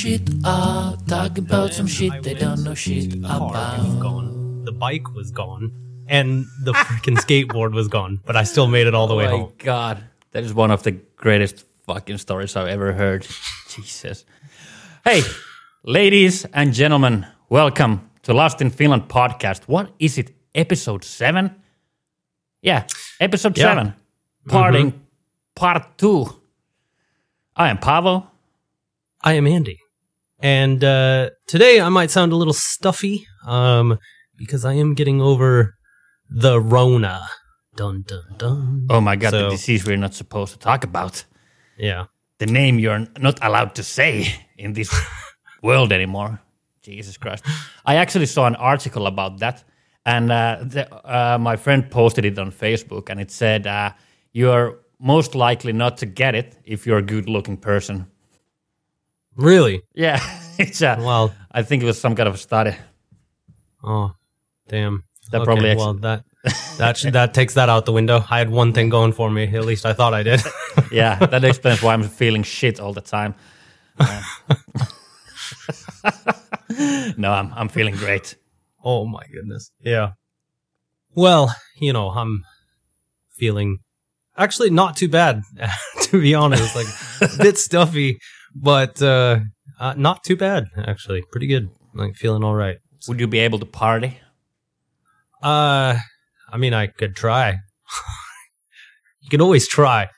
shit. Ah, talk about some shit they don't know shit about. gone. The bike was gone. And the freaking skateboard was gone. But I still made it all the way oh my home. god, that is one of the greatest fucking stories I've ever heard. Jesus. Hey, ladies and gentlemen, welcome to Lost in Finland podcast. What is it? Episode seven? Yeah, episode Yeah. seven. Parting part two. I am Paavo. I am Andy. And uh, today I might sound a little stuffy um, because I am getting over the Rona. Dun, dun, dun. Oh my god, the disease we're not supposed to talk about. Yeah. The name you're not allowed to say in this world anymore. Jesus Christ. I actually saw an article about that, and uh, the, uh, my friend posted it on Facebook, and it said, uh, You're most likely not to get it if you're a good looking person. Really? Yeah, it's a, Well, I think it was some kind of a study. oh, damn. That probably well that that sh- that takes that out the window. I had one thing going for me. At least I thought I did. Yeah, that explains why I'm feeling shit all the time. Uh, no, I'm, I'm feeling great. oh my goodness. Yeah. Well, you know, I'm feeling actually not too bad to be honest. Like a bit stuffy, but uh, uh not too bad actually. Pretty good. Like feeling all right. Would you be able to party? Uh, I mean, I could try. you can always try.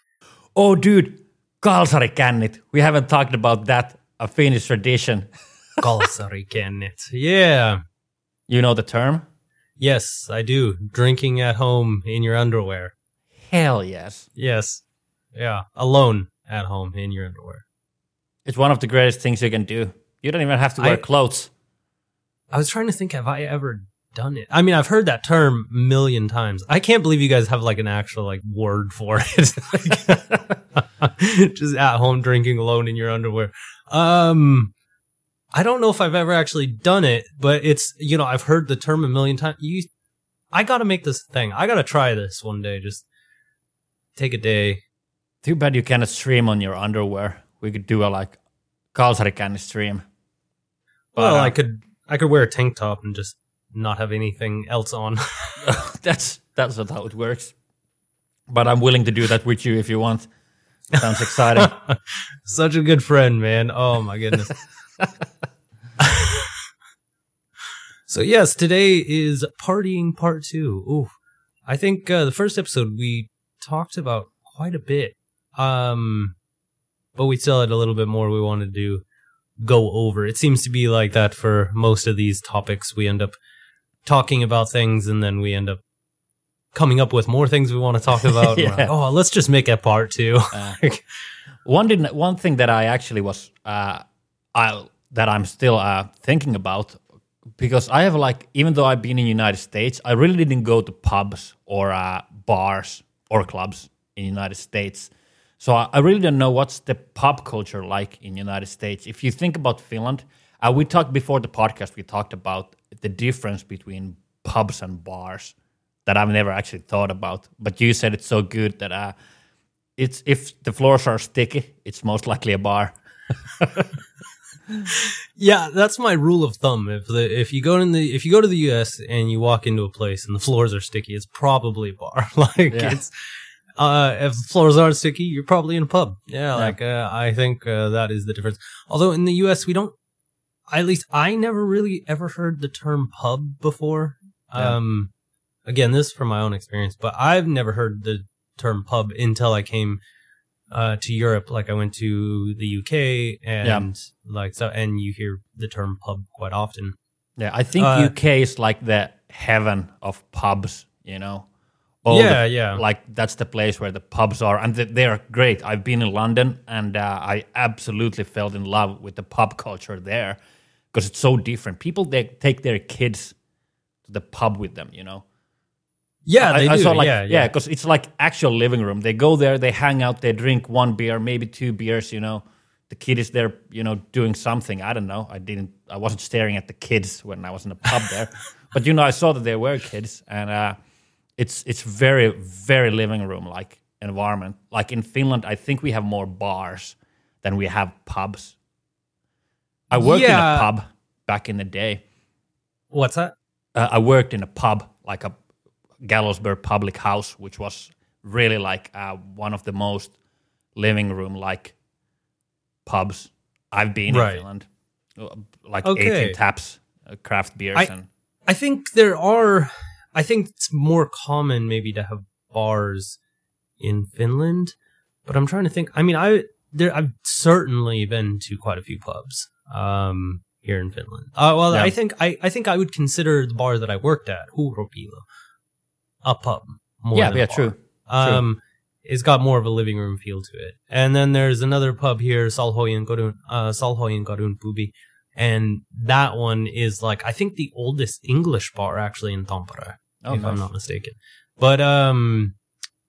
Oh, dude, kalsarikännit. We haven't talked about that. A Finnish tradition. Kalsari kennit. Yeah. You know the term? Yes, I do. Drinking at home in your underwear. Hell yes. Yes. Yeah. Alone at home in your underwear. It's one of the greatest things you can do. You don't even have to wear I- clothes. I was trying to think, have I ever done it? I mean, I've heard that term million times. I can't believe you guys have like an actual like word for it. Just at home drinking alone in your underwear. Um, I don't know if I've ever actually done it, but it's, you know, I've heard the term a million times. You, I gotta make this thing. I gotta try this one day. Just take a day. Too bad you cannot stream on your underwear. We could do a like kalsarikänni stream. Well, uh, I could, I could wear a tank top and just not have anything else on. that's that's not how it works. But I'm willing to do that with you if you want. Sounds exciting. Such a good friend, man. Oh my goodness. so yes, today is partying part two. Ooh, I think uh, the first episode we talked about quite a bit, um, but we still had a little bit more we wanted to go over. It seems to be like that for most of these topics. We end up talking about things, and then we end up coming up with more things we want to talk about. Yeah. like, oh, let's just make a part two. Uh, one did one thing that I actually was uh, I that I'm still uh, thinking about because I have like even though I've been in United States, I really didn't go to pubs or uh, bars or clubs in the United States. So I, I really don't know what's the pub culture like in the United States. If you think about Finland, uh, we talked before the podcast. We talked about the difference between pubs and bars that I've never actually thought about. But you said it's so good that uh, it's if the floors are sticky, it's most likely a bar. Yeah, that's my rule of thumb. If the if you go in the if you go to the U.S. and you walk into a place and the floors are sticky, it's probably a bar. like Yeah. it's uh, if the floors aren't sticky, you're probably in a pub. Yeah, like uh, I think uh, that is the difference. Although in the U.S. we don't, at least I never really ever heard the term pub before. Yeah. Um, again, this is from my own experience, but I've never heard the term pub until I came uh, to Europe. Like I went to the UK and like so, and you hear the term pub quite often. Yeah, I think Uh, UK is like the heaven of pubs. You know, yeah, the- yeah. like that's the place where the pubs are, and th- they're great. I've been in London, and uh, I absolutely fell in love with the pub culture there because it's so different. People they take their kids to the pub with them. You know, yeah, they I, I do. saw like yeah, yeah, yeah. because it's like actual living room. They go there, they hang out, they drink one beer, maybe two beers. You know, the kid is there, you know, doing something. I don't know. I didn't. I wasn't staring at the kids when I was in the pub there, but you know, I saw that there were kids, and uh, it's it's very very living room like environment. Like in Finland, I think we have more bars than we have pubs. I worked in a pub back in the day. What's that? Uh, I worked in a pub, like a Gallows Bird public house, which was really like uh, one of the most living room like pubs I've been Right. in Finland. Uh, Like Okay. 18 taps, uh, craft beers, I- and I think there are. I think it's more common maybe to have bars in Finland, but I'm trying to think. I mean, I there I've certainly been to quite a few pubs um, here in Finland. Uh, well, Yeah. I think I, I think I would consider the bar that I worked at, Huurupiilo, a pub. More yeah, yeah, true. Um, it's got more of a living room feel to it. And then there's another pub here, Salhojankadun, uh, Salhojankadun Pubi. And that one is like, I think the oldest English bar actually in Tampere, Oh, if I'm not mistaken. But, um,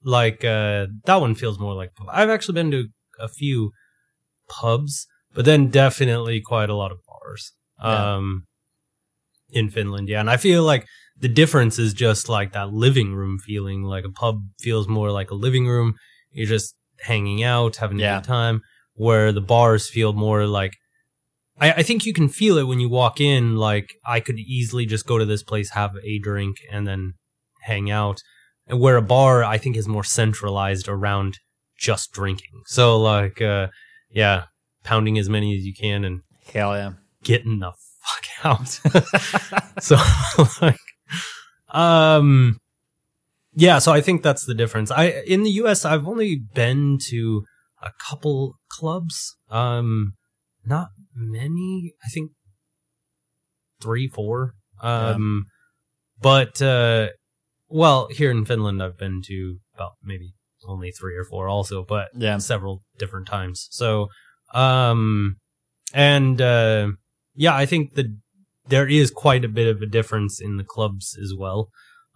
like, uh, that one feels more like, pub. I've actually been to a few pubs, but then definitely quite a lot of bars, Yeah. um, in Finland. Yeah. And I feel like, the difference is just like that living room feeling. Like a pub feels more like a living room. You're just hanging out, having a Yeah. good time. Where the bars feel more like, I, I think you can feel it when you walk in. Like I could easily just go to this place, have a drink, and then hang out. And where a bar, I think, is more centralized around just drinking. So like, uh, yeah, pounding as many as you can and Hell yeah. getting the fuck out. so like um yeah, so I think that's the difference. I in the US I've only been to a couple clubs. Um not many. I think 3 4. Um but uh well, here in Finland I've been to about maybe only 3 or 4 also, but Yeah. several different times. So, um, and uh, yeah, I think that there is quite a bit of a difference in the clubs as well.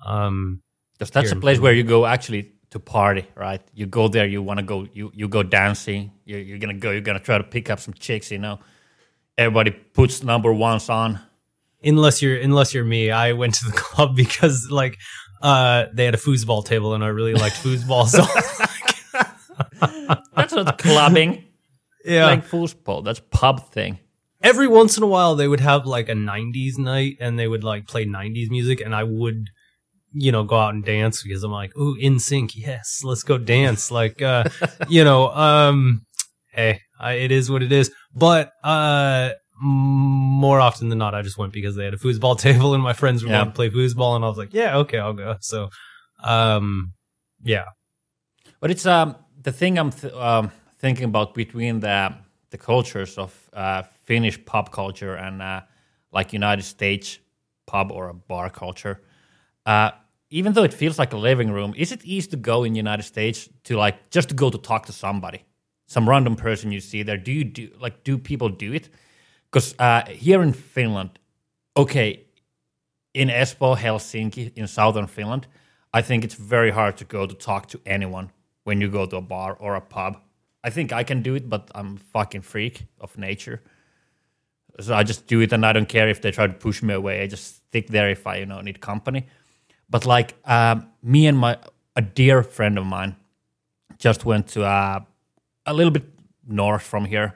Um, Because that's a place Finland. where you go actually to party, right? You go there, you want to go, you you go dancing. You're, you're gonna go, you're gonna try to pick up some chicks. You know, everybody puts number ones on. unless you're unless you're me, I went to the club because like uh, they had a foosball table and I really liked foosball. So That's not clubbing. yeah, Like foosball. That's pub thing. every once in a while they would have like a 90s night and they would like play 90s music and i would you know go out and dance because i'm like ooh NSYNC yes let's go dance like uh you know um hey I, it is what it is but uh more often than not i just went because they had a foosball table and my friends would Yeah. want to play foosball and i was like yeah okay i'll go so um yeah But it's um the thing I'm th- um, thinking about between the the cultures of uh, Finnish pub culture and uh, like United States pub or a bar culture. Uh, even though it feels like a living room, is it easy to go in United States to like just to go to talk to somebody, some random person you see there? Do you do like do people do it? Because uh, here in Finland, okay, in Espoo, Helsinki, in southern Finland, I think it's very hard to go to talk to anyone when you go to a bar or a pub. I think I can do it, but I'm a fucking freak of nature. So I just do it and I don't care if they try to push me away. I just stick there if I, you know, need company. But like um, me and my a dear friend of mine just went to uh, a little bit north from here,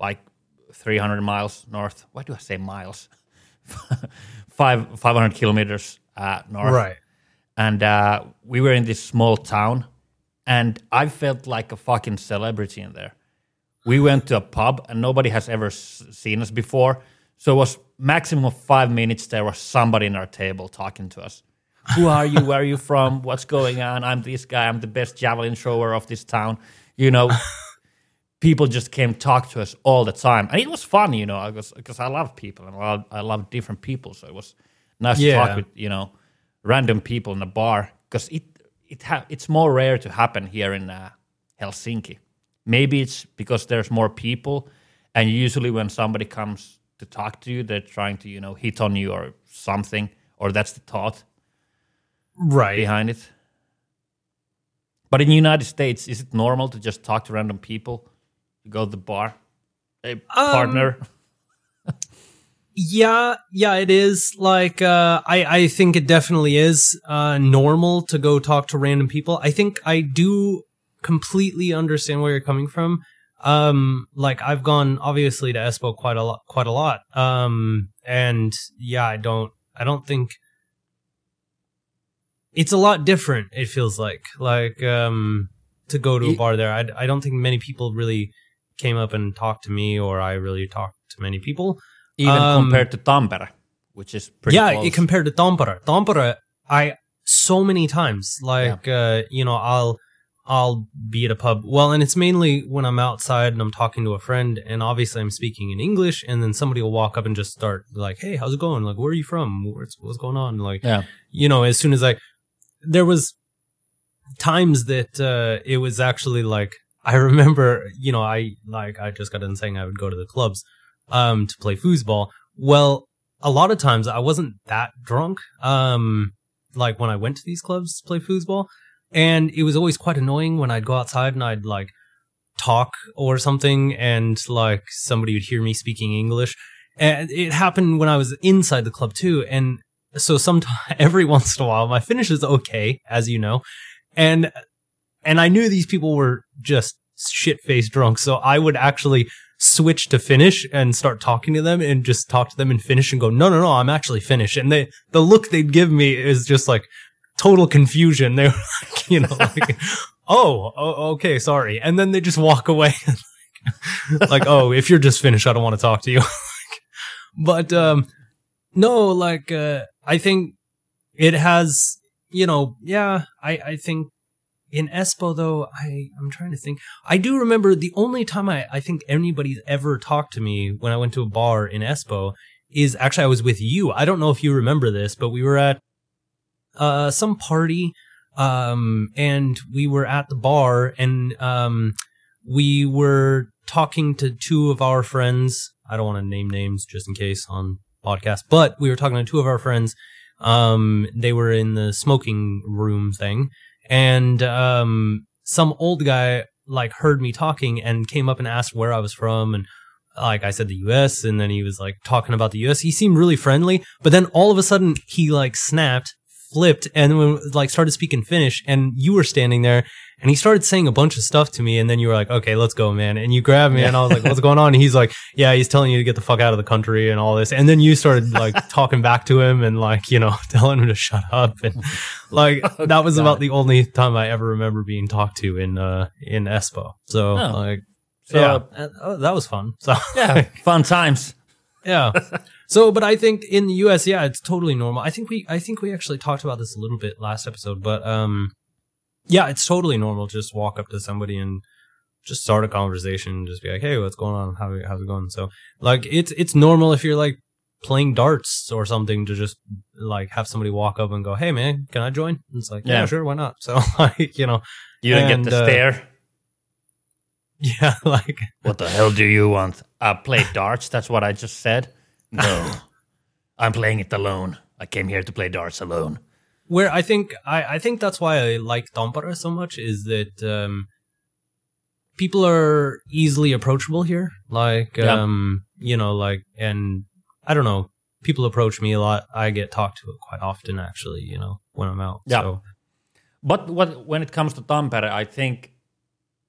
like 300 miles north. Why do I say miles? Five 500 kilometers uh, north. Right. And uh, we were in this small town and i felt like a fucking celebrity in there. We went to a pub and nobody has ever s- seen us before. So it was maximum of five minutes there was somebody in our table talking to us. Who are you? Where are you from? What's going on? I'm this guy. I'm the best javelin thrower of this town. You know people just came talk to us all the time and it was fun you know because i love people and I love, I love different people so it was nice to talk with you know random people in a bar because it it ha- it's more rare to happen here in uh, Helsinki. Maybe it's because there's more people, and usually when somebody comes to talk to you, they're trying to you know hit on you or something, or that's the thought right behind it. But in the United States, is it normal to just talk to random people? You go to the bar, hey partner. Yeah, yeah, it is. Like, uh, I, I think it definitely is, uh, normal to go talk to random people. I think I do completely understand where you're coming from. Um, like I've gone obviously to Espoo quite a lot, quite a lot. Um, and yeah, I don't, I don't think it's a lot different. It feels like, like, um, to go to a bar there. I, I don't think many people really came up and talked to me, or I really talked to many people. Even Um, compared to Tampere, which is pretty yeah, close. compared to Tampere. Tampere, I so many times, like uh, you know, I'll I'll be at a pub. Well, and it's mainly when I'm outside and I'm talking to a friend, and obviously I'm speaking in English, and then somebody will walk up and just start like, "Hey, how's it going? Like, where are you from? What's what's going on?" Like, yeah. you know, as soon as I, there was times that uh, it was actually like I remember, you know, I like I just got done saying I would go to the clubs um, to play foosball. Well, a lot of times I wasn't that drunk, um, like when I went to these clubs to play foosball, and it was always quite annoying when I'd go outside and I'd like talk or something, and like somebody would hear me speaking English. And it happened when I was inside the club too, and so sometimes every once in a while my Finnish is okay as you know and and i knew these people were just shit faced drunk so i would actually switch to Finnish and start talking to them and just talk to them and Finnish and go no no no i'm actually finished and they the look they'd give me is just like total confusion. They were like you know like oh, oh okay sorry. And then they just walk away like oh if you're just finished i don't want to talk to you. But um no like uh i think it has you know yeah i i think in espoo though i i'm trying to think. I do remember the only time i i think anybody's ever talked to me when i went to a bar in espoo is actually i was with you. I don't know if you remember this but we were at uh some party um and we were at the bar and um we were talking to two of our friends. I don't want to name names just in case on podcast but we were talking to two of our friends. Um they were in the smoking room thing and um some old guy like heard me talking and came up and asked where I was from and like I said the US and then he was like talking about the US he seemed really friendly but then all of a sudden he like snapped flipped and when, like started speaking Finnish and you were standing there and he started saying a bunch of stuff to me and then you were like okay let's go man and you grabbed me and I was like what's going on and he's like yeah he's telling you to get the fuck out of the country and all this and then you started like talking back to him and like you know telling him to shut up and like that was God. about the only time I ever remember being talked to in uh in Espoo so Oh. like So- yeah oh, that was fun so Yeah, fun times. yeah. So, but I think in the U.S., yeah, it's totally normal. I think we, I think we actually talked about this a little bit last episode, but um, yeah, it's totally normal. to Just walk up to somebody and just start a conversation. And just be like, "Hey, what's going on? How how's it going?" So, like, it's it's normal if you're like playing darts or something to just like have somebody walk up and go, "Hey, man, can I join?" And it's like, yeah, Yeah. sure, why not? So, like, you know, You don't And, get the uh, stare. yeah, like, What the hell do you want? I play darts. That's what I just said. No, I'm playing it alone. I came here to play darts alone. where I think I, I think that's why I like Tampere so much is that um, people are easily approachable here. Like Yeah. um, you know, like and I don't know, people approach me a lot. I get talked to quite often actually, you know, when I'm out. Yeah. So But what when it comes to Tampere, I think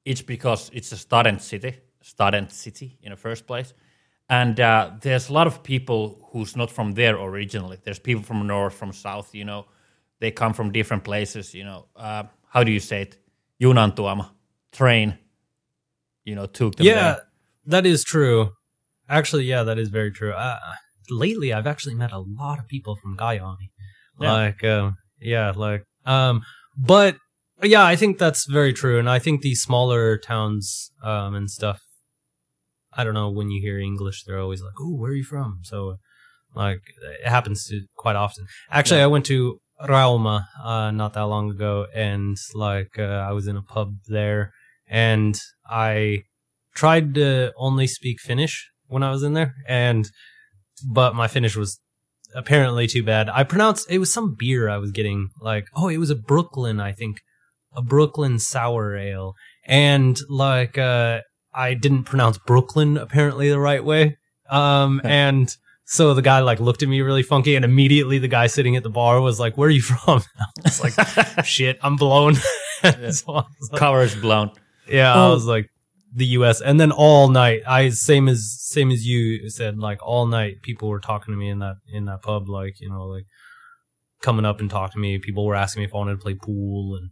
it's because it's a student city, student city in the first place, and uh, there's a lot of people who's not from there originally. There's people from north, from south. You know, they come from different places. You know, uh, how do you say it? Junantuoma, train. You know, took them yeah, there. that is true. Actually, yeah, that is very true. Uh, lately, I've actually met a lot of people from Guyana. Yeah. Like, um, yeah, like, um, but yeah, I think that's very true. And I think these smaller towns, um, and stuff, I don't know, when you hear English, they're always like, oh, where are you from? So, like, it happens to quite often. Actually, Yeah. I went to Rauma, uh, not that long ago, and like, uh, I was in a pub there, and I tried to only speak Finnish when I was in there, and but my Finnish was apparently too bad. I pronounced it was some beer I was getting like oh it was a Brooklyn I think a Brooklyn sour ale and like uh I didn't pronounce Brooklyn apparently the right way um and so the guy like looked at me really funky and immediately the guy sitting at the bar was like where are you from I was like shit I'm blown so I was like, Covers blown. yeah I Oh. was like the U.S. and then all night, I same as same as you said, like all night, people were talking to me in that in that pub, like you know, like coming up and talking to me. People were asking me if I wanted to play pool, and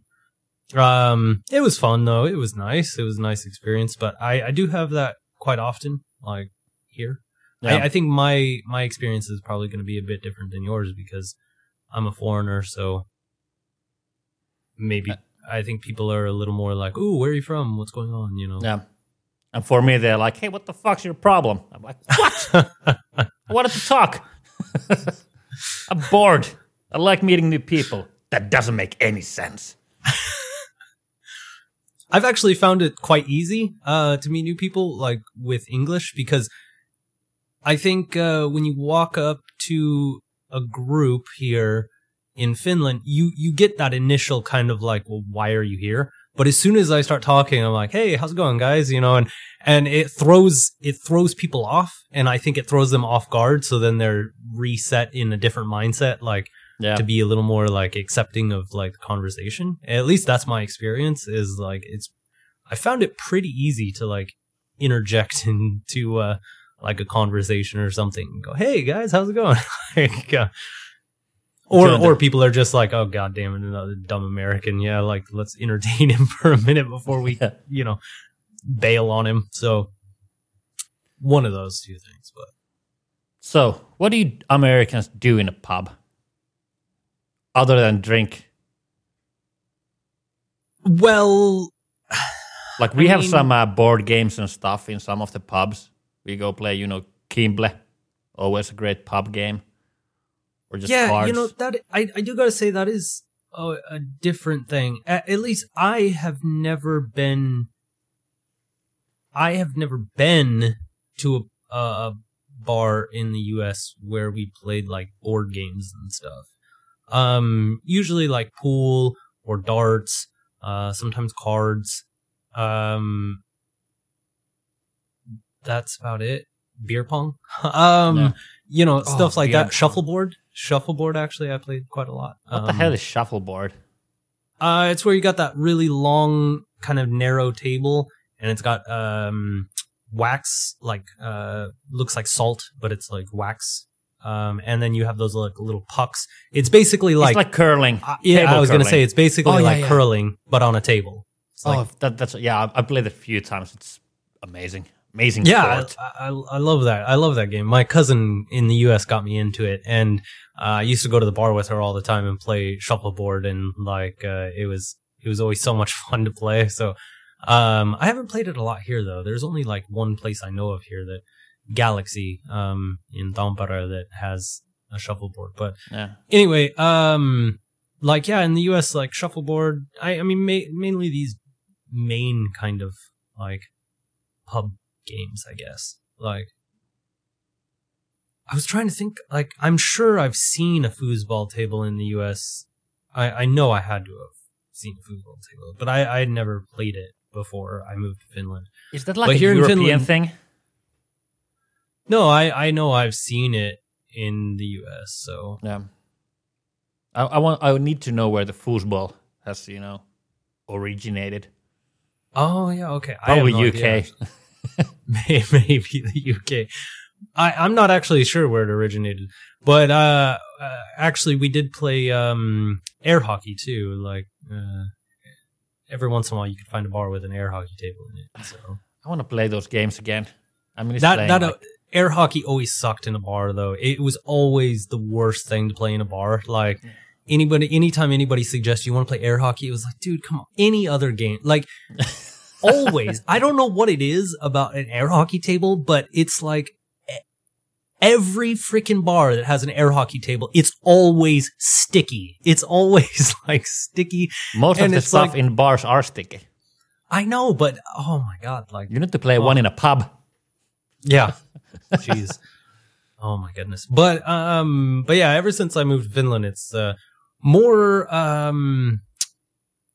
um, it was fun though. It was nice. It was a nice experience. But I I do have that quite often, like here. Yeah. I, I think my my experience is probably going to be a bit different than yours because I'm a foreigner, so maybe Uh, I think people are a little more like, "Ooh, where are you from? What's going on?" You know. Yeah. And for me, they're like, "Hey, what the fuck's your problem?" I'm like, "What? I wanted to talk. I'm bored. I like meeting new people. That doesn't make any sense." I've actually found it quite easy uh, to meet new people, like with English, because I think uh, when you walk up to a group here in Finland, you you get that initial kind of like, well, why are you here? But as soon as I start talking, I'm like, hey, how's it going, guys? You know, and and it throws it throws people off, and I think it throws them off guard. So then they're reset in a different mindset, like Yeah. to be a little more like accepting of like the conversation. At least that's my experience is like it's I found it pretty easy to like interject into uh like a conversation or something and go, "Hey guys, how's it going?" like uh, or or people are just like, "Oh god damn it, another dumb American." Yeah, like let's entertain him for a minute before we, Yeah. you know, bail on him. So one of those two things, but So, what do you Americans do in a pub other than drink? well, Like we I have mean- some uh, board games and stuff in some of the pubs. We go play, you know, Kimble, always a great pub game, or just yeah, cards. you know that I, I do gotta say that is a, a different thing. At, at least I have never been. I have never been to a, a bar in the U.S. where we played like board games and stuff. Um, usually like pool or darts. Uh, sometimes cards. Um, that's about it. Beer pong. um, Yeah. you know, Oh, stuff like that. pong. Shuffleboard. Shuffleboard. Actually, I played quite a lot. what the Um, hell is shuffleboard? Uh, it's where you got that really long, kind of narrow table, and it's got um wax, like uh, looks like salt, but it's like wax. Um, and then you have those like little pucks. It's basically like, it's like curling. uh, yeah, I was gonna say it's basically Oh, yeah, like yeah. curling, but on a table. It's like oh, that, that's yeah. I, I played it a few times. It's amazing, amazing. Yeah, sport. I, I, I love that. I love that game. My cousin in the U.S. got me into it, and uh, I used to go to the bar with her all the time and play shuffleboard, and like uh, it was it was always so much fun to play. So um, I haven't played it a lot here though. There's only like one place I know of here that Galaxy um, in Tampere that has a shuffleboard, but yeah. anyway, um, like yeah, in the U.S., like shuffleboard. I, I mean, ma- mainly these main kind of like pub games, I guess. Like, I was trying to think. Like, I'm sure I've seen a foosball table in the U.S. I I know I had to have seen a foosball table, but I I had never played it before I moved to Finland. Is that like But a European Finland- thing? No, I I know I've seen it in the U.S. So Yeah. I, I want. I need to know where the foosball has, you know, originated. oh yeah, okay, Probably no UK. maybe the UK. I, I'm not actually sure where it originated, but uh, uh, actually we did play um, air hockey too. Like uh, every once in a while, you could find a bar with an air hockey table in it. So I want to play those games again. I mean, it's that that like- uh, air hockey always sucked in a bar though. It was always the worst thing to play in a bar. Like anybody, anytime anybody suggests you want to play air hockey, it was like, dude, come on, any other game, like. always. I don't know what it is about an air hockey table, but it's like every freaking bar that has an air hockey table, it's always sticky. It's always like sticky. most of the stuff like- in bars are sticky. I know, but oh my god, like You need to play one in a pub. yeah. Jeez. Oh my goodness. But um but yeah, ever since I moved to Finland, it's uh more um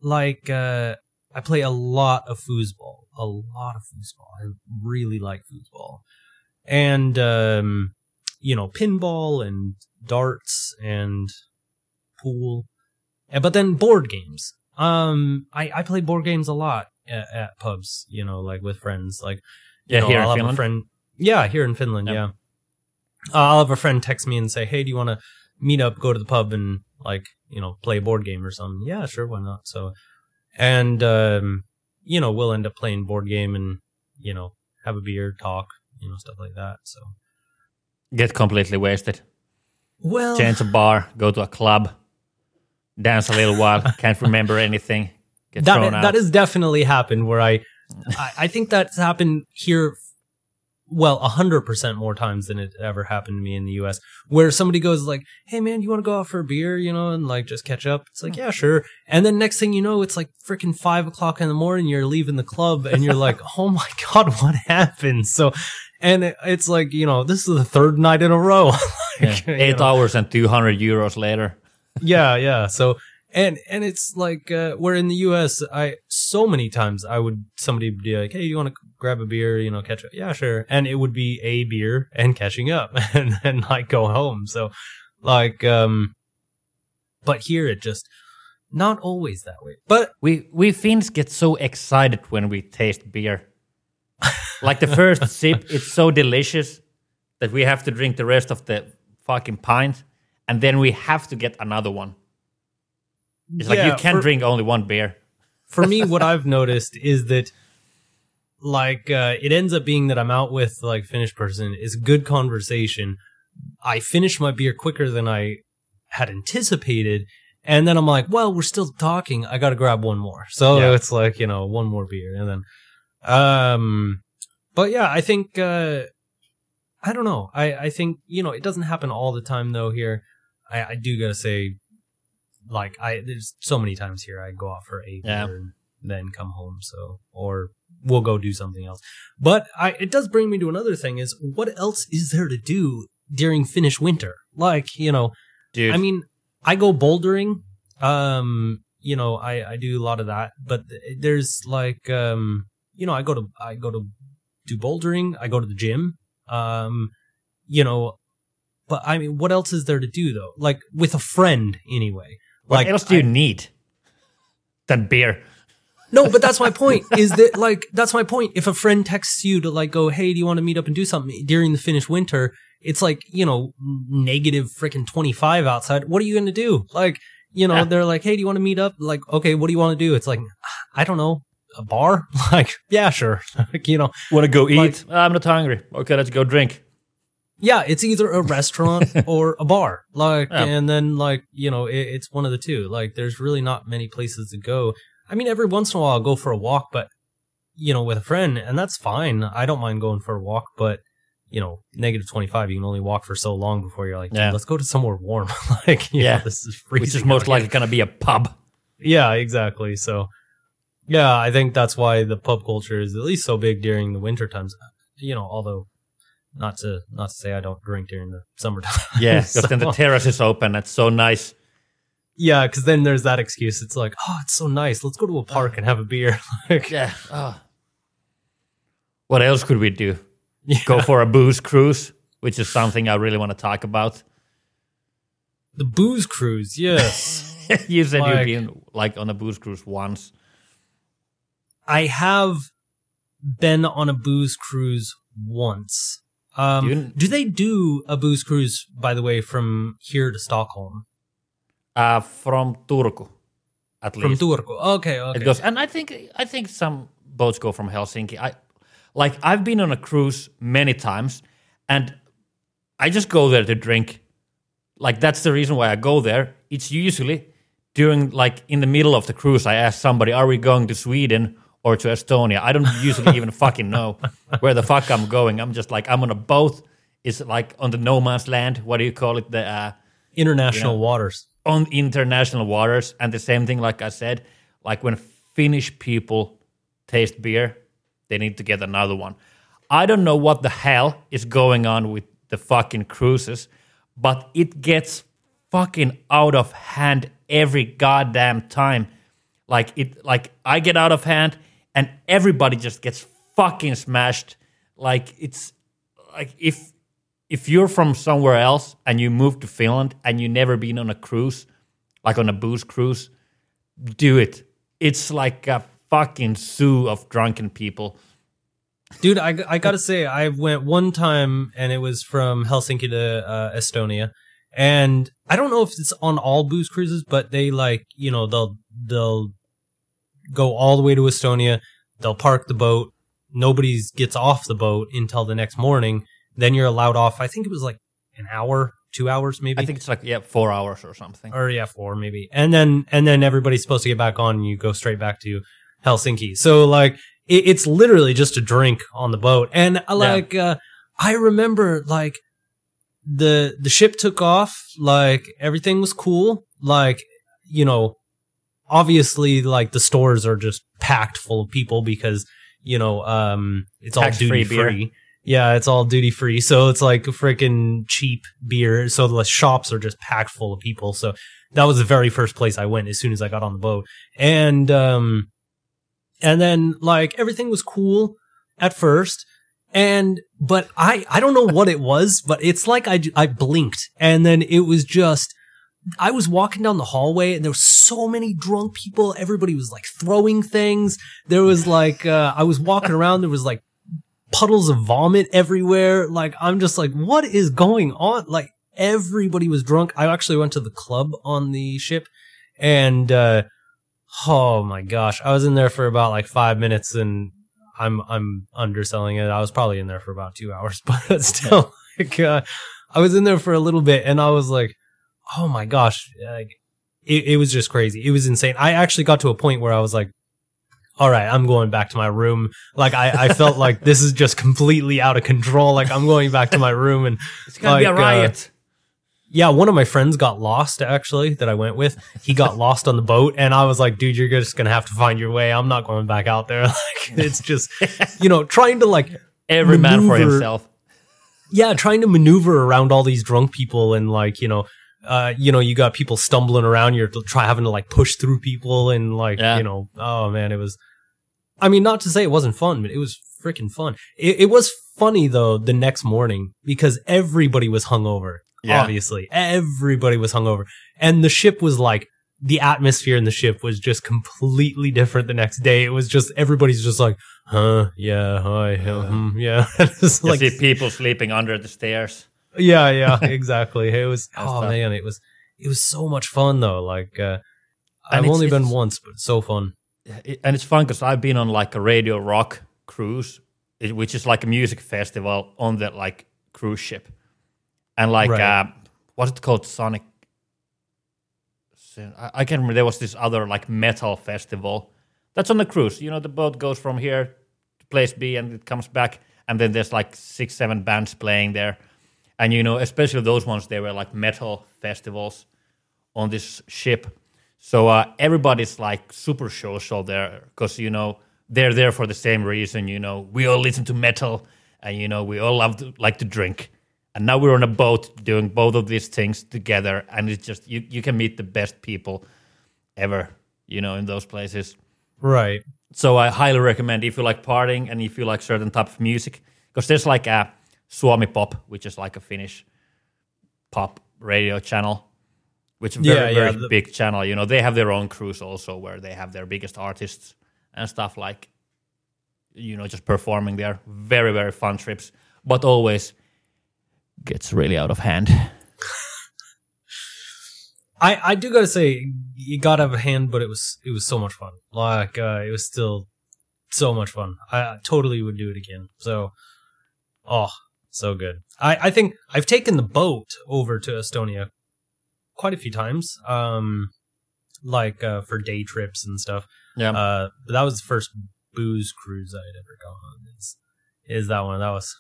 like uh I play a lot of foosball. A lot of foosball. I really like foosball. And um you know, pinball and darts and pool. And, but then board games. Um I I play board games a lot at, at pubs, you know, like with friends. Like, Yeah, know, here in I'll have Finland? a friend. Yeah, here in Finland. Yeah. Yeah. Uh, I'll have a friend text me and say, "Hey, do you want to meet up, go to the pub, and like, you know, play a board game or something?" Yeah, sure, why not? So, and um, you know, we'll end up playing board game and you know, have a beer, talk, you know, stuff like that. So, Get completely wasted. well, Change a bar, go to a club, dance a little while, can't remember anything, get that thrown out. that has definitely happened where I, I I think that's happened here well a hundred percent more times than it ever happened to me in the US where somebody goes like hey man you want to go out for a beer? you know and like just catch up. It's like yeah sure. And then next thing you know it's like freaking five o'clock in the morning you're leaving the club and you're like oh my god what happened? So and it, it's like you know this is the third night in a row. Like, you Eight know hours and 200 euros later. yeah yeah. So and and it's like uh, where in the us i so many times i would somebody would be like hey you want to grab a beer you know catch up yeah sure and it would be a beer and catching up and then like go home so like um but here it just not always that way but We we Finns get so excited when we taste beer. like the first sip, it's so delicious that we have to drink the rest of the fucking pint, and then we have to get another one. It's like you can't for- drink only one beer. for me what i've noticed is that like uh it ends up being that i'm out with like finnish person. Is good conversation. I finish my beer quicker than i had anticipated and then i'm like well we're still talking. I gotta grab one more. So Yeah. it's like you know one more beer and then um but yeah i think uh i don't know. I i think you know it doesn't happen all the time though here. I i do gotta say like I there's so many times here I go out for a Yeah. beer and then come home so or we'll go do something else. But I it does bring me to another thing is what else is there to do during Finnish winter? Like, you know, Dude, I mean, I go bouldering. Um, you know, I I do a lot of that, but there's like um, you know, I go to I go to do bouldering, I go to the gym. Um, you know, but I mean, what else is there to do though? Like with a friend anyway. Like what like else do you I- need than beer? No, but that's my point. Is that like that's my point? If a friend texts you to like go, hey, do you want to meet up and do something during the Finnish winter? It's like you know negative freaking twenty five outside. What are you gonna do? Like you know Yeah. they're like, hey, do you want to meet up? Like okay, what do you want to do? It's like I don't know, a bar? Like yeah, sure. like you know, Want to go eat? Like- I'm not hungry. Okay, let's go drink. yeah, it's either a restaurant or a bar. Like, Yeah. and then like you know, it, it's one of the two. Like, there's really not many places to go. I mean, every once in a while I'll go for a walk, but you know, with a friend, and that's fine. I don't mind going for a walk, but you know, negative twenty five, you can only walk for so long before you're like, Yeah. let's go to somewhere warm. like, Yeah. know, this is freezing. Which is most likely going to be a pub. Yeah, exactly. So, yeah, I think that's why the pub culture is at least so big during the winter times. You know, although not to not to say I don't drink during the summertime. Yeah, because then the terrace is open. That's so nice. Yeah, because then there's that excuse. It's like, oh, it's so nice. Let's go to a park and have a beer. like, Yeah. Oh. What else could we do? yeah. Go for a booze cruise, which is something I really want to talk about. the booze cruise. Yes, you said Like- you've been like on a booze cruise once. I have been on a booze cruise once. Um, You- do they do a booze cruise, by the way, from here to Stockholm? Uh, from Turku, at From least. Turku. Okay, okay. It goes, and I think I think some boats go from Helsinki. I like I've been on a cruise many times, and I just go there to drink. Like that's the reason why I go there. It's usually during like in the middle of the cruise. I ask somebody, "Are we going to Sweden or to Estonia?" I don't usually even fucking know where the fuck I'm going. I'm just like I'm on a boat. It's like on the no man's land. What do you call it? The uh, International Yeah. waters. On international waters and the same thing like i said like when finnish people taste beer they need to get another one. I don't know what the hell is going on with the fucking cruises but it gets fucking out of hand every goddamn time. Like it like i get out of hand and everybody just gets fucking smashed. Like it's like if if you're from somewhere else and you move to Finland and you've never been on a cruise, like on a booze cruise, do it. It's like a fucking zoo of drunken people. Dude, I, I gotta say, I went one time and it was from Helsinki to uh, Estonia. And I don't know if it's on all booze cruises, but they like, you know, they'll, they'll go all the way to Estonia. They'll park the boat. Nobody gets off the boat until the next morning. Then you're allowed off. I think it was like an hour, two hours, maybe. I think it's like yeah, four hours or something. or yeah, four maybe. And then and then everybody's supposed to get back on, and you go straight back to Helsinki. So like it, it's literally just a drink on the boat. And uh, like uh, I remember like the the ship took off, like everything was cool. Like you know, obviously like the stores are just packed full of people because you know um it's all duty beer. free. Yeah, it's all duty free. So it's like freaking cheap beer. So the shops are just packed full of people. So that was the very first place I went as soon as I got on the boat. And um and then like everything was cool at first. And but I I don't know what it was, but it's like I I blinked and then it was just I was walking down the hallway and there were so many drunk people. Everybody was like throwing things. There was like uh, I was walking around. There was like puddles of vomit everywhere. Like I'm just like, what is going on? Like everybody was drunk. I actually went to the club on the ship, and uh, oh my gosh, I was in there for about like five minutes, and I'm I'm underselling it. I was probably in there for about two hours, but still, like uh, I was in there for a little bit, and I was like, oh my gosh, like it, it was just crazy. It was insane. I actually got to a point where I was like, all right, I'm going back to my room. Like I, I felt like this is just completely out of control. Like I'm going back to my room and It's gonna be a like, uh, riot. yeah, one of my friends got lost actually that I went with. He got lost on the boat and I was like, dude, you're just going to have to find your way. I'm not going back out there. Like it's just, you know, trying to like Every man for himself. yeah, trying to maneuver around all these drunk people and like, you know, uh, you know, you got people stumbling around. You're try having to like push through people and like, Yeah. you know, oh man, it was. I mean, not to say it wasn't fun, but it was freaking fun. It, it was funny though the next morning because everybody was hungover. Yeah. Obviously, everybody was hungover, and the ship was like the atmosphere in the ship was just completely different the next day. It was just everybody's just like, huh, yeah, hi, hmm, yeah. It's You like see people sleeping under the stairs. yeah, yeah, exactly. It was oh man, it was it was so much fun though. Like uh, I've only been once, but so fun. It- and it's fun because I've been on like a radio rock cruise, which is like a music festival on the like cruise ship, and like Right. uh, what's it called, Sonic? I, I can't remember. There was this other like metal festival that's on the cruise. You know, the boat goes from here to place B and it comes back, and then there's like six, seven bands playing there, and you know, especially those ones, they were like metal festivals on this ship. So uh, everybody's like super social there because you know they're there for the same reason. You know, we all listen to metal, and you know we all love to like to drink. And now we're on a boat doing both of these things together, and it's just you you can meet the best people ever. You know, in those places. Right. So I highly recommend if you like partying and if you like certain type of music, because there's like a Suomi Pop, which is like a Finnish pop radio channel, which is a very Yeah, very big channel. You know, they have their own cruise also where they have their biggest artists and stuff like, you know, just performing there. Very very fun trips, but always gets really out of hand. I I do gotta say you got out of hand, but it was it was so much fun. Like uh, it was still so much fun. I, I totally would do it again. So, oh, so good. I I think I've taken the boat over to Estonia quite a few times. Um, like uh, for day trips and stuff. Yeah. Uh, but that was the first booze cruise I had ever gone on. Is is that one? That was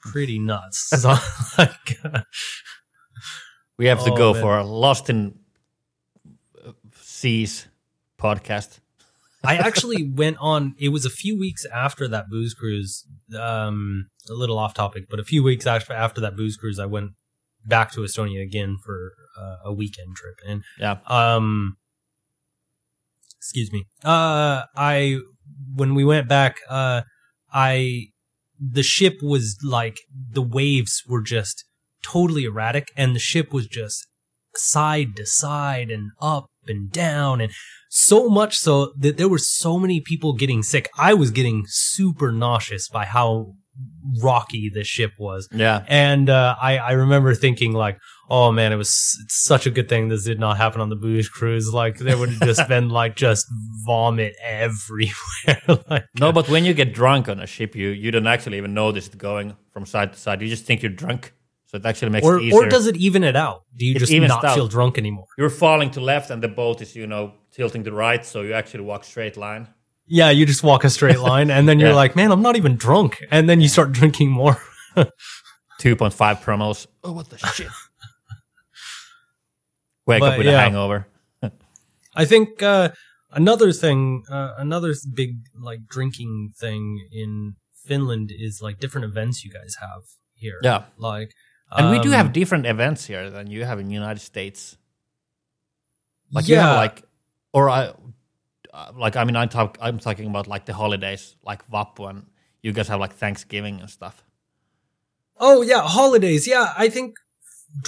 pretty nuts. so, like, uh, we have to Oh, go man. for a Lost in uh, Seas podcast. I actually went on. It was a few weeks after that booze cruise. Um, a little off topic, but a few weeks after after that booze cruise, I went back to Estonia again for a weekend trip, and Yeah. um, excuse me. Uh, I when we went back, uh, I the ship was like the waves were just totally erratic, and the ship was just side to side and up and down and so much so that there were so many people getting sick. I was getting super nauseous by how rocky the ship was. Yeah. And uh, I, I remember thinking like, oh man, it was it's such a good thing this did not happen on the booze cruise. Like there would have just been like just vomit everywhere. like No, but when you get drunk on a ship, you you don't actually even notice it going from side to side. You just think you're drunk, so it actually makes or it easier. or does it even it out? Do you It just not out. feel drunk anymore? you're falling to left, and the boat is you know tilting to right, so you actually walk straight line. Yeah, you just walk a straight line, and then you're Yeah. like, man, I'm not even drunk, and then you start drinking more. Two point five promos. Oh, what the shit! Wake But, up with yeah. a hangover. I think uh, another thing, uh, another big like drinking thing in Finland is like different events you guys have here. Yeah, like, and we do um, have different events here than you have in the United States. Like you yeah, have like, or I, uh, like I mean, I talk. I'm talking about like the holidays, like Vappu, and you guys have like Thanksgiving and stuff. Oh yeah, holidays. Yeah, I think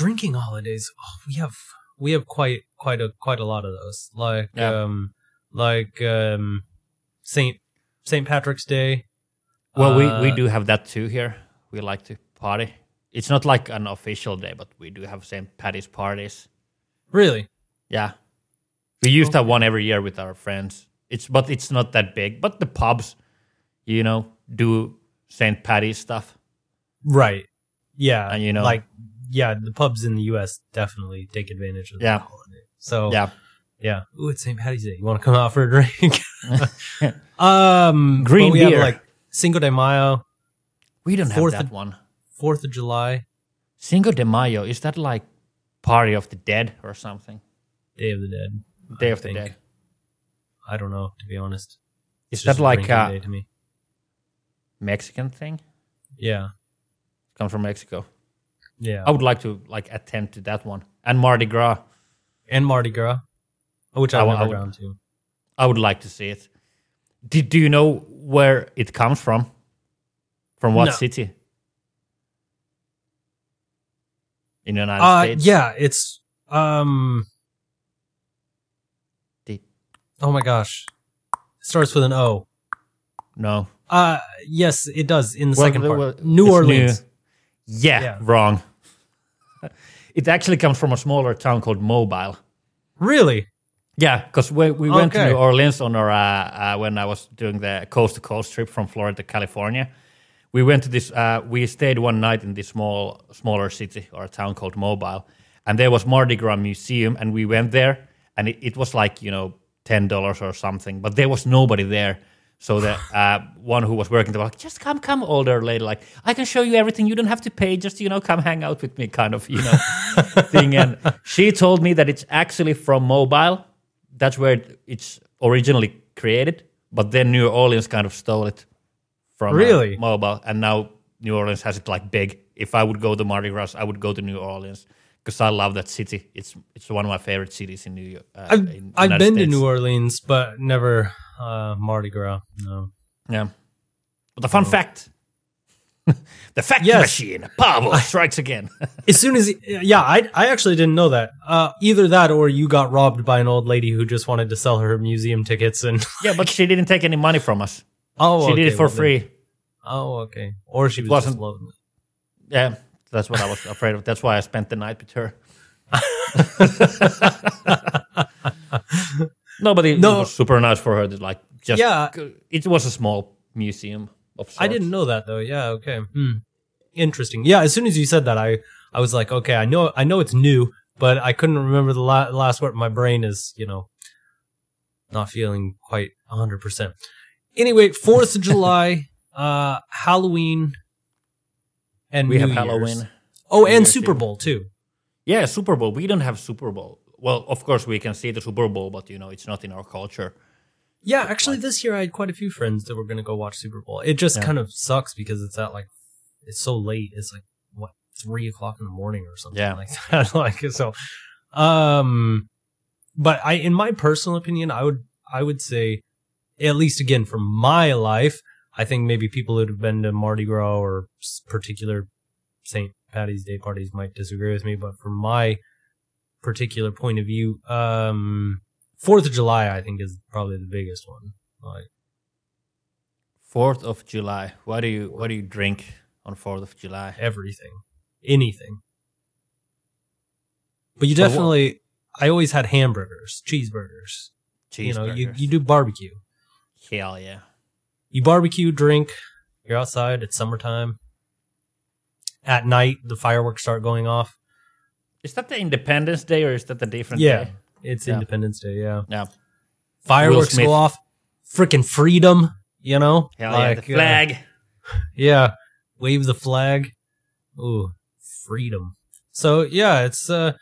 drinking holidays. Oh, we have we have quite quite a quite a lot of those. Like Yeah. um like um Saint Saint Patrick's Day. Well, we, we Uh, do have that too here. We like to party. It's not like an official day, but we do have St. Patty's parties. Really? Yeah, we used to have one every year with our friends. It's but it's not that big. But the pubs, you know, do St. Patty's stuff. Right. Yeah. And, you know- like yeah, the pubs in the US definitely take advantage of Yeah. that holiday. So Yeah, yeah. Ooh, it's St. Patty's Day. You want to come out for a drink? um Green we have like Cinco de Mayo, we don't Fourth have that of- one. Fourth of July, Cinco de Mayo is that like Party of the Dead or something? Day of the Dead. Day I of the think. Dead. I don't know, to be honest. Is It's that a like a to me? Mexican thing? Yeah. Come from Mexico. Yeah. I would like to like attend to that one and Mardi Gras. and Mardi Gras, which I I've I never would- gone to. I would like to see it. Do, do you know where it comes from? From what No. city? In the United Uh, States? yeah, it's um. Oh my gosh, it starts with an O. No. Uh, yes, it does in the Well, second part. well, New Orleans. Yeah, Yeah. wrong. it actually comes from a smaller town called Mobile. Really? Yeah, because we, we went to New Orleans on our uh, uh, when I was doing the coast to coast trip from Florida to California. We went to this. Uh, we stayed one night in this small smaller city or a town called Mobile, and there was Mardi Gras museum, and we went there, and it, it was like you know ten dollars or something, but there was nobody there. So the uh, one who was working, they were like, "Just come, come, older lady. Like, I can show you everything. You don't have to pay. Just you know, come hang out with me, kind of, you know, thing." And she told me that it's actually from Mobile. That's where it's originally created, but then New Orleans kind of stole it from uh, Really? Mobile, and now New Orleans has it like big. If I would go to Mardi Gras, I would go to New Orleans because I love that city. It's it's one of my favorite cities in New York. Uh, I've in I've been to New Orleans, but never uh, Mardi Gras. No. Yeah. But the fun fact the fact Yes. machine, Paavo strikes again. As soon as yeah, I I actually didn't know that. Uh, either that or you got robbed by an old lady who just wanted to sell her museum tickets and yeah, but she didn't take any money from us. oh She did it for well then- free. Oh okay, or she was wasn't- just loving it. Yeah, that's what I was afraid of. That's why I spent the night with her. no, but it, No. it was super nice for her to like just. Yeah. It was a small museum of sorts. I didn't know that though. Yeah, okay. Hmm. Interesting. Yeah, as soon as you said that, I I was like, okay, I know I know it's new, but I couldn't remember the la- last word. My brain is, you know, not feeling quite 100%. Anyway, 4th of July, uh Halloween and We New have Year's. Halloween. Oh, New and Year's Super Bowl too. Yeah, Super Bowl. We don't have Super Bowl. Well, of course we can see the Super Bowl, but you know it's not in our culture. Yeah, actually this year I had quite a few friends that were going to go watch Super Bowl. It just Yeah. kind of sucks because it's at like it's so late. It's like what three o'clock in the morning or something Yeah. like that. like so, um, but I, in my personal opinion, I would I would say, at least again from my life, I think maybe people who'd have been to Mardi Gras or particular St. Patty's Day parties might disagree with me, but from my particular point of view, um, Fourth of July, I think, is probably the biggest one. Like, Fourth of July. What do you what do you drink on Fourth of July? everything, anything. But you definitely, I always had hamburgers, cheeseburgers. You know, you, you do barbecue. Hell yeah. You barbecue, drink. You're outside. It's summertime. At night, the fireworks start going off. Is that the Independence Day or is that the different Yeah, day? Yeah. It's Yeah. Independence Day. Yeah, Yeah. fireworks go off. Freaking freedom. You know, Hell yeah. The uh, flag. Yeah, wave the flag. Ooh, freedom. So yeah, it's uh,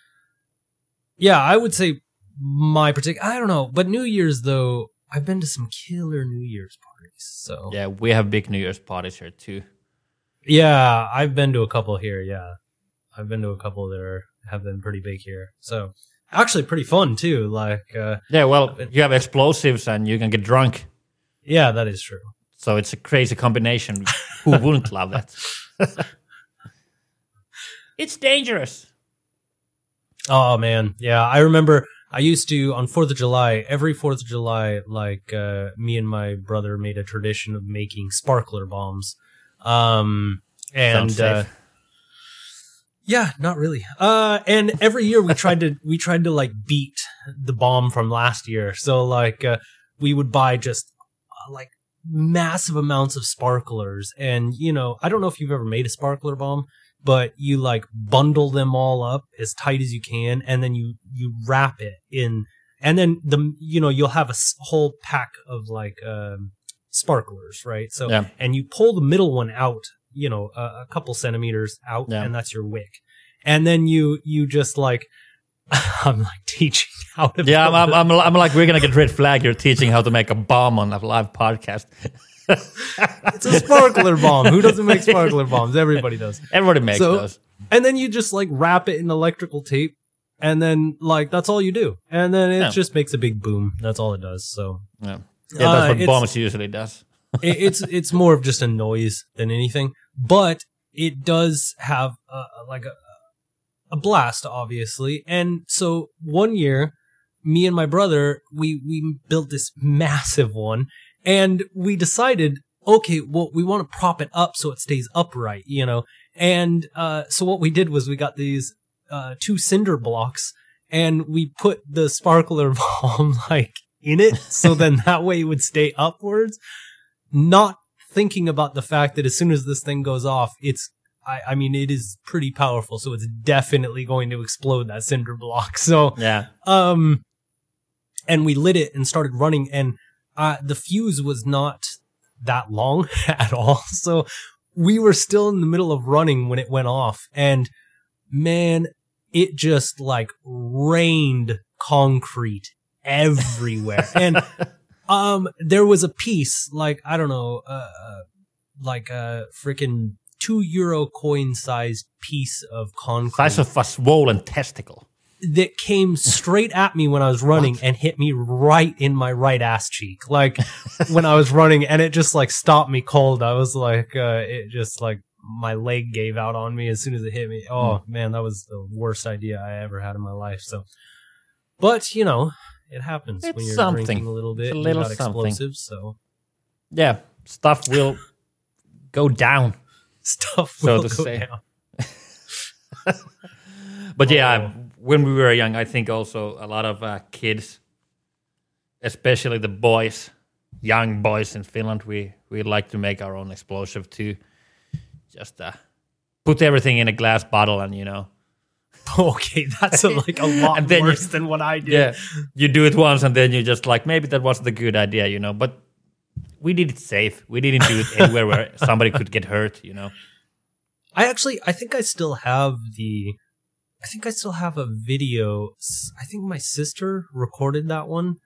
yeah, I would say my particular. I don't know, but New Year's though, I've been to some killer New Year's parties. So yeah, we have big New Year's parties here too. yeah, I've been to a couple here. Yeah, I've been to a couple that are have been pretty big here. So actually, pretty fun too. Like, uh, Yeah, well, you have explosives and you can get drunk. yeah, that is true. So it's a crazy combination. Who wouldn't love that? it's dangerous. Oh man, yeah. I remember I used to on Fourth of July. Every Fourth of July, like uh, me and my brother made a tradition of making sparkler bombs. Um, and uh, yeah, not really. Uh, and every year we tried to we tried to like beat the bomb from last year. So like uh, we would buy just uh, like massive amounts of sparklers, and you know I don't know if you've ever made a sparkler bomb, but you like bundle them all up as tight as you can, and then you you wrap it in, and then the you know you'll have a whole pack of like um, sparklers, right? So Yeah. and you pull the middle one out, you know, a, a couple centimeters out, Yeah. and that's your wick. And then you you just like I'm like teaching how to Yeah, I'm, I'm, I'm, I'm like, we're going to get red flag. You're teaching how to make a bomb on a live podcast. It's a sparkler bomb. Who doesn't make sparkler bombs? Everybody does. Everybody makes So- those. And then you just like wrap it in electrical tape, and then like that's all you do. And then it Yeah. just makes a big boom. That's all it does. So Yeah, yeah that's Uh, what bombs usually does. it, it's it's more of just a noise than anything, but it does have a, like a a blast, obviously. And so one year, me and my brother, we we built this massive one, and we decided, okay, well, we want to prop it up so it stays upright, you know. And uh, so what we did was we got these uh, two cinder blocks, and we put the sparkler bomb like in it, so then that way it would stay upwards not thinking about the fact that as soon as this thing goes off, it's I, I mean it is pretty powerful, so it's definitely going to explode that cinder block. So Yeah. um and we lit it and started running and uh the fuse was not that long at all. So we were still in the middle of running when it went off and man it just like rained concrete everywhere and um there was a piece like i don't know uh, uh like a freaking two euro coin sized piece of concrete Size of a swollen testicle. That came straight at me when I was running and hit me right in my right ass cheek. Like when I was running and it just like stopped me cold. I was like, uh, it just like my leg gave out on me as soon as it hit me. Oh man, that was the worst idea I ever had in my life. So, but you know, it happens It's when you're something. drinking a little bit. It's a little you got something. explosives, so Yeah, stuff will go down. stuff So will to go say. down. But yeah, Oh. When we were young, I think also a lot of uh, kids, especially the boys, young boys in Finland, we we like to make our own explosive too. Just uh, put everything in a glass bottle, and you know, Okay, that's a, like a lot And then you- worse than what I did. yeah, you do it once, and then you just like maybe that was the good idea, you know. But we did it safe. We didn't do it anywhere where somebody could get hurt, you know. I actually, I think I still have the, I think I still have a video. I think my sister recorded that one.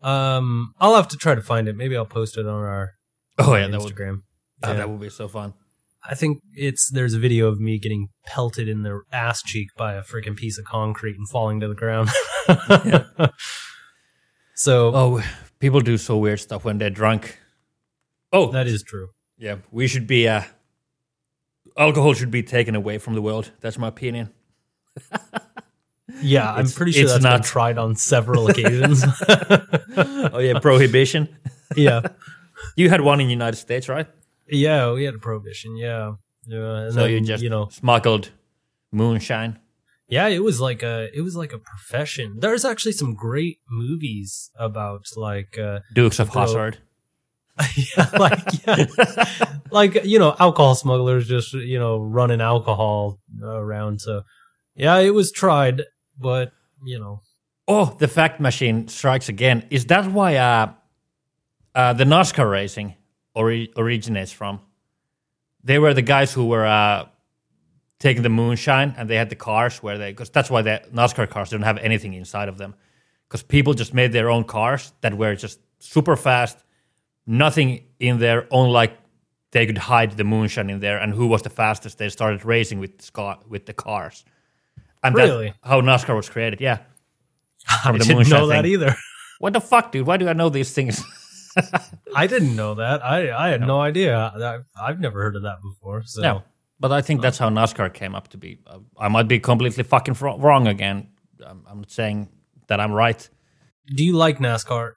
Um, I'll have to try to find it. Maybe I'll post it on our Oh on yeah, that would Instagram. oh, Yeah. that would be so fun. I think it's there's a video of me getting pelted in the ass cheek by a freaking piece of concrete and falling to the ground. so Oh, people do so weird stuff when they're drunk. Oh, that is true. Yeah, we should be. Uh, alcohol should be taken away from the world. That's my opinion. Yeah, I'm It's- pretty sure it's that's been not- tried on several occasions. oh yeah, prohibition. yeah, You had one in the United States, right? yeah, we had a prohibition. Yeah, yeah. So then, you just you know, smuggled moonshine. yeah, it was like a it was like a profession. There's actually some great movies about like uh Dukes of Hazzard. yeah, like yeah, like you know, alcohol smugglers just you know running alcohol around. So yeah, it was tried, but you know, Oh, the fact machine strikes again. Is that why uh, uh, the NASCAR racing ori- originates from? They were the guys who were uh, taking the moonshine, and they had the cars where they because that's why the NASCAR cars don't have anything inside of them, because people just made their own cars that were just super fast, nothing in there, only like they could hide the moonshine in there, and who was the fastest? They started racing with scar- with the cars, and Really? how NASCAR was created. Yeah. I didn't moonshine know that thing. either. What the fuck, dude? Why do I know these things? I didn't know that. I I had no idea. I, I've never heard of that before. So no. But I think that's how NASCAR came up to be. Uh, I might be completely fucking wrong again. I'm, I'm not saying that I'm right. do you like NASCAR?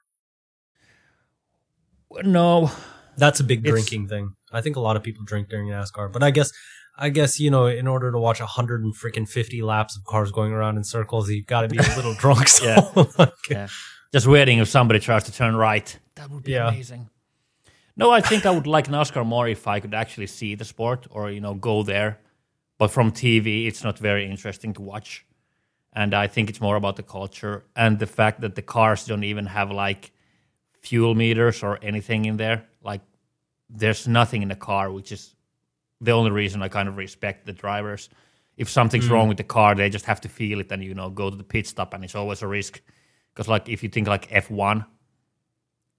No. That's a big drinking thing. I think a lot of people drink during NASCAR, but I guess I guess you know in order to watch a hundred and freaking fifty laps of cars going around in circles, you've got to be a little drunk. So, Yeah. like, Yeah. Just waiting if somebody tries to turn right. That would be Yeah. amazing. No, I think I would like NASCAR more if I could actually see the sport or, you know, go there. But from TV, it's not very interesting to watch. And I think it's more about the culture and the fact that the cars don't even have like fuel meters or anything in there. Like, there's nothing in the car, which is the only reason I kind of respect the drivers. If something's wrong with the car, they just have to feel it and, you know, go to the pit stop, and it's always a risk. Because, like, if you think like F1,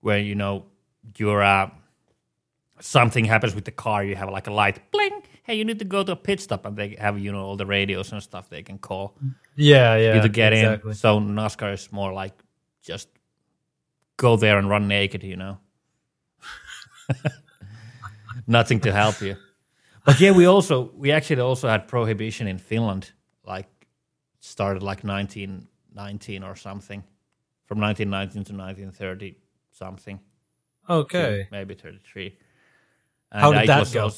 where, you know, you're, uh, something happens with the car, you have like a light, bling, hey, you need to go to a pit stop, and they have, you know, all the radios and stuff they can call yeah, yeah, you to get exactly. in. So NASCAR is more like just go there and run naked, you know. Nothing to help you. But yeah, we also we actually also had prohibition in Finland, like started like 1919 or something, from 1919 to 1930 something, Okay, maybe 33. And How did that was go?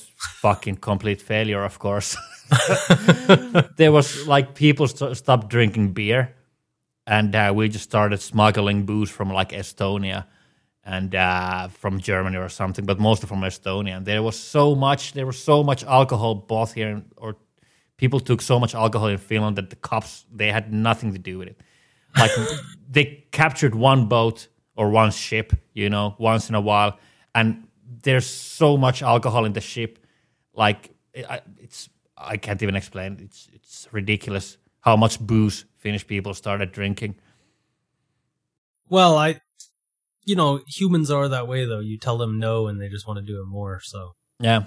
fucking complete failure, of course. there was like people st- stopped drinking beer, and uh, we just started smuggling booze from like Estonia and uh, from Germany or something, but mostly from Estonia. And there was so much, there was so much alcohol both here, in, or people took so much alcohol in Finland that the cops they had nothing to do with it. Like they captured one boat or one ship, you know, once in a while, and there's so much alcohol in the ship, like it's I can't even explain. It's it's ridiculous how much booze Finnish people started drinking. well, I, you know, humans are that way though. You tell them no, and they just want to do it more. So Yeah,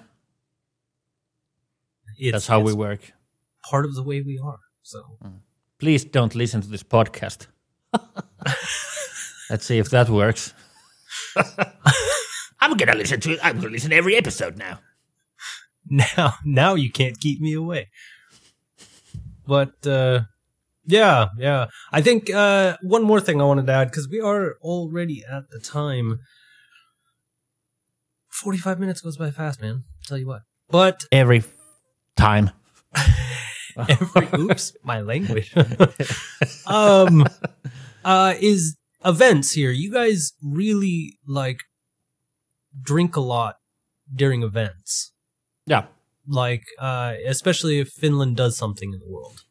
it's, that's how we work. Part of the way we are. So Please don't listen to this podcast. Let's see if that works. I'm gonna listen to it. I'm gonna listen to every episode now. now now you can't keep me away but uh yeah yeah. I think uh one more thing i wanted to add because we are already at the time. 45 minutes goes by fast man. Tell you what. But Every time. every oops my language. Um uh is events here. You guys really like drink a lot during events. Yeah, like uh especially if finland does something in the world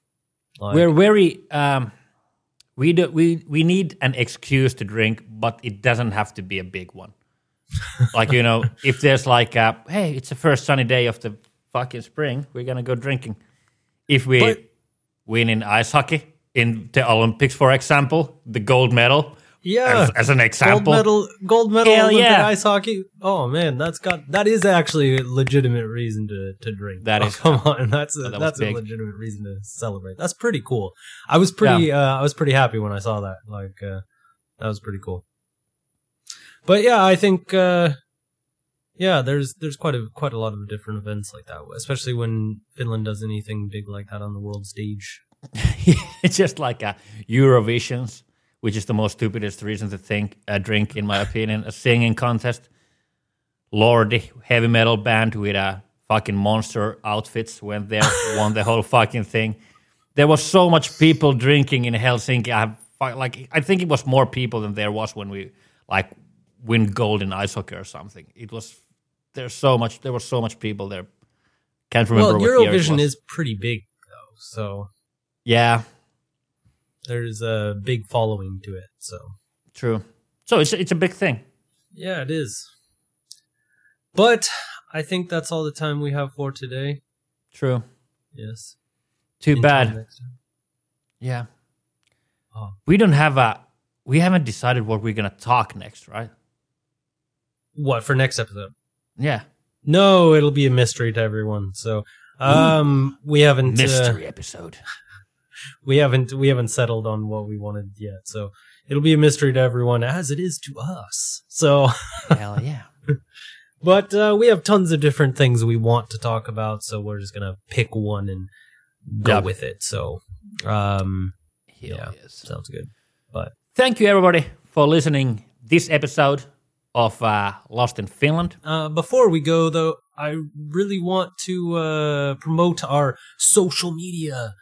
like, we're very. Um, we do. We we need an excuse to drink, but it doesn't have to be a big one. like you know, if there's like, a, hey, it's the first sunny day of the fucking spring, we're gonna go drinking. If we But- win in ice hockey in the Olympics, for example, the gold medal, yeah. As, as an gold medal gold medal Hell Olympic yeah. ice hockey. Oh man that's got that is actually a legitimate reason to to drink. That Oh, is- come on. That's a, that that's a big. legitimate reason to celebrate. That's pretty cool. I was pretty uh i was pretty happy when i saw that. Like uh that was pretty cool. But yeah i think uh yeah there's there's quite a quite a lot of different events like that especially when finland does anything big like that on the world stage. It's just like a Eurovisions, which is the most stupidest reason to think a drink, in my opinion. A singing contest, Lordi, heavy metal band with a fucking monster outfits went there, won the whole fucking thing. There was so much people drinking in Helsinki. I have like I think it was more people than there was when we like win gold in ice hockey or something. It was there's so much there was so much people there. Can't remember well, what year it Eurovision is pretty big though, so yeah, there's a big following to it. So true. So it's it's a big thing. yeah, it is. But I think that's all the time we have for today. True. Yes. Too Until bad. Yeah. Oh. We don't have a. We haven't decided what we're gonna talk next, right? What for next episode? Yeah. No, it'll be a mystery to everyone. So, um, we haven't uh, Mystery episode. We haven't we haven't settled on what we wanted yet. So it'll be a mystery to everyone, as it is to us. So, Hell yeah. but uh, we have tons of different things we want to talk about. So we're just gonna pick one and go Yep. with it. So, um, Hell yeah, yes. sounds good. But Thank you everybody for listening this episode of uh, Lost in Finland. Uh, before we go, though, I really want to uh, promote our social media.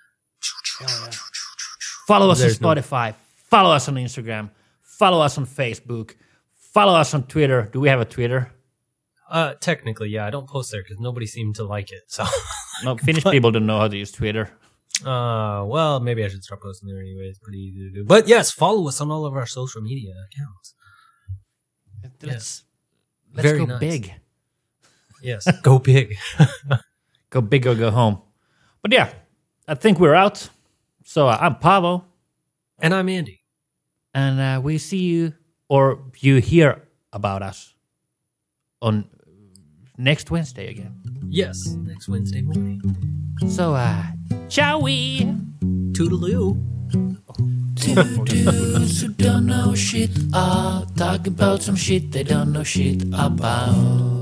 Follow us There's on Spotify. Follow us on Instagram. Follow us on Facebook. Follow us on Twitter. Do we have a Twitter? Uh, technically, yeah, I don't post there because nobody seemed to like it. So, No, Finnish people don't know how to use Twitter. uh, well, maybe I should start posting there anyway. It's pretty easy to do. But yes, follow us on all of our social media accounts. Let's, let's Very go nice. big. Yes, go big. Go big or go home. But yeah, I think we're out. So uh, I'm Paavo, and I'm Andy. and uh, we see you or you hear about us on next Wednesday again. Yes, next Wednesday morning. So, uh, ciao Toodaloo. Dudes who don't know shit are talking about some shit they don't know shit about.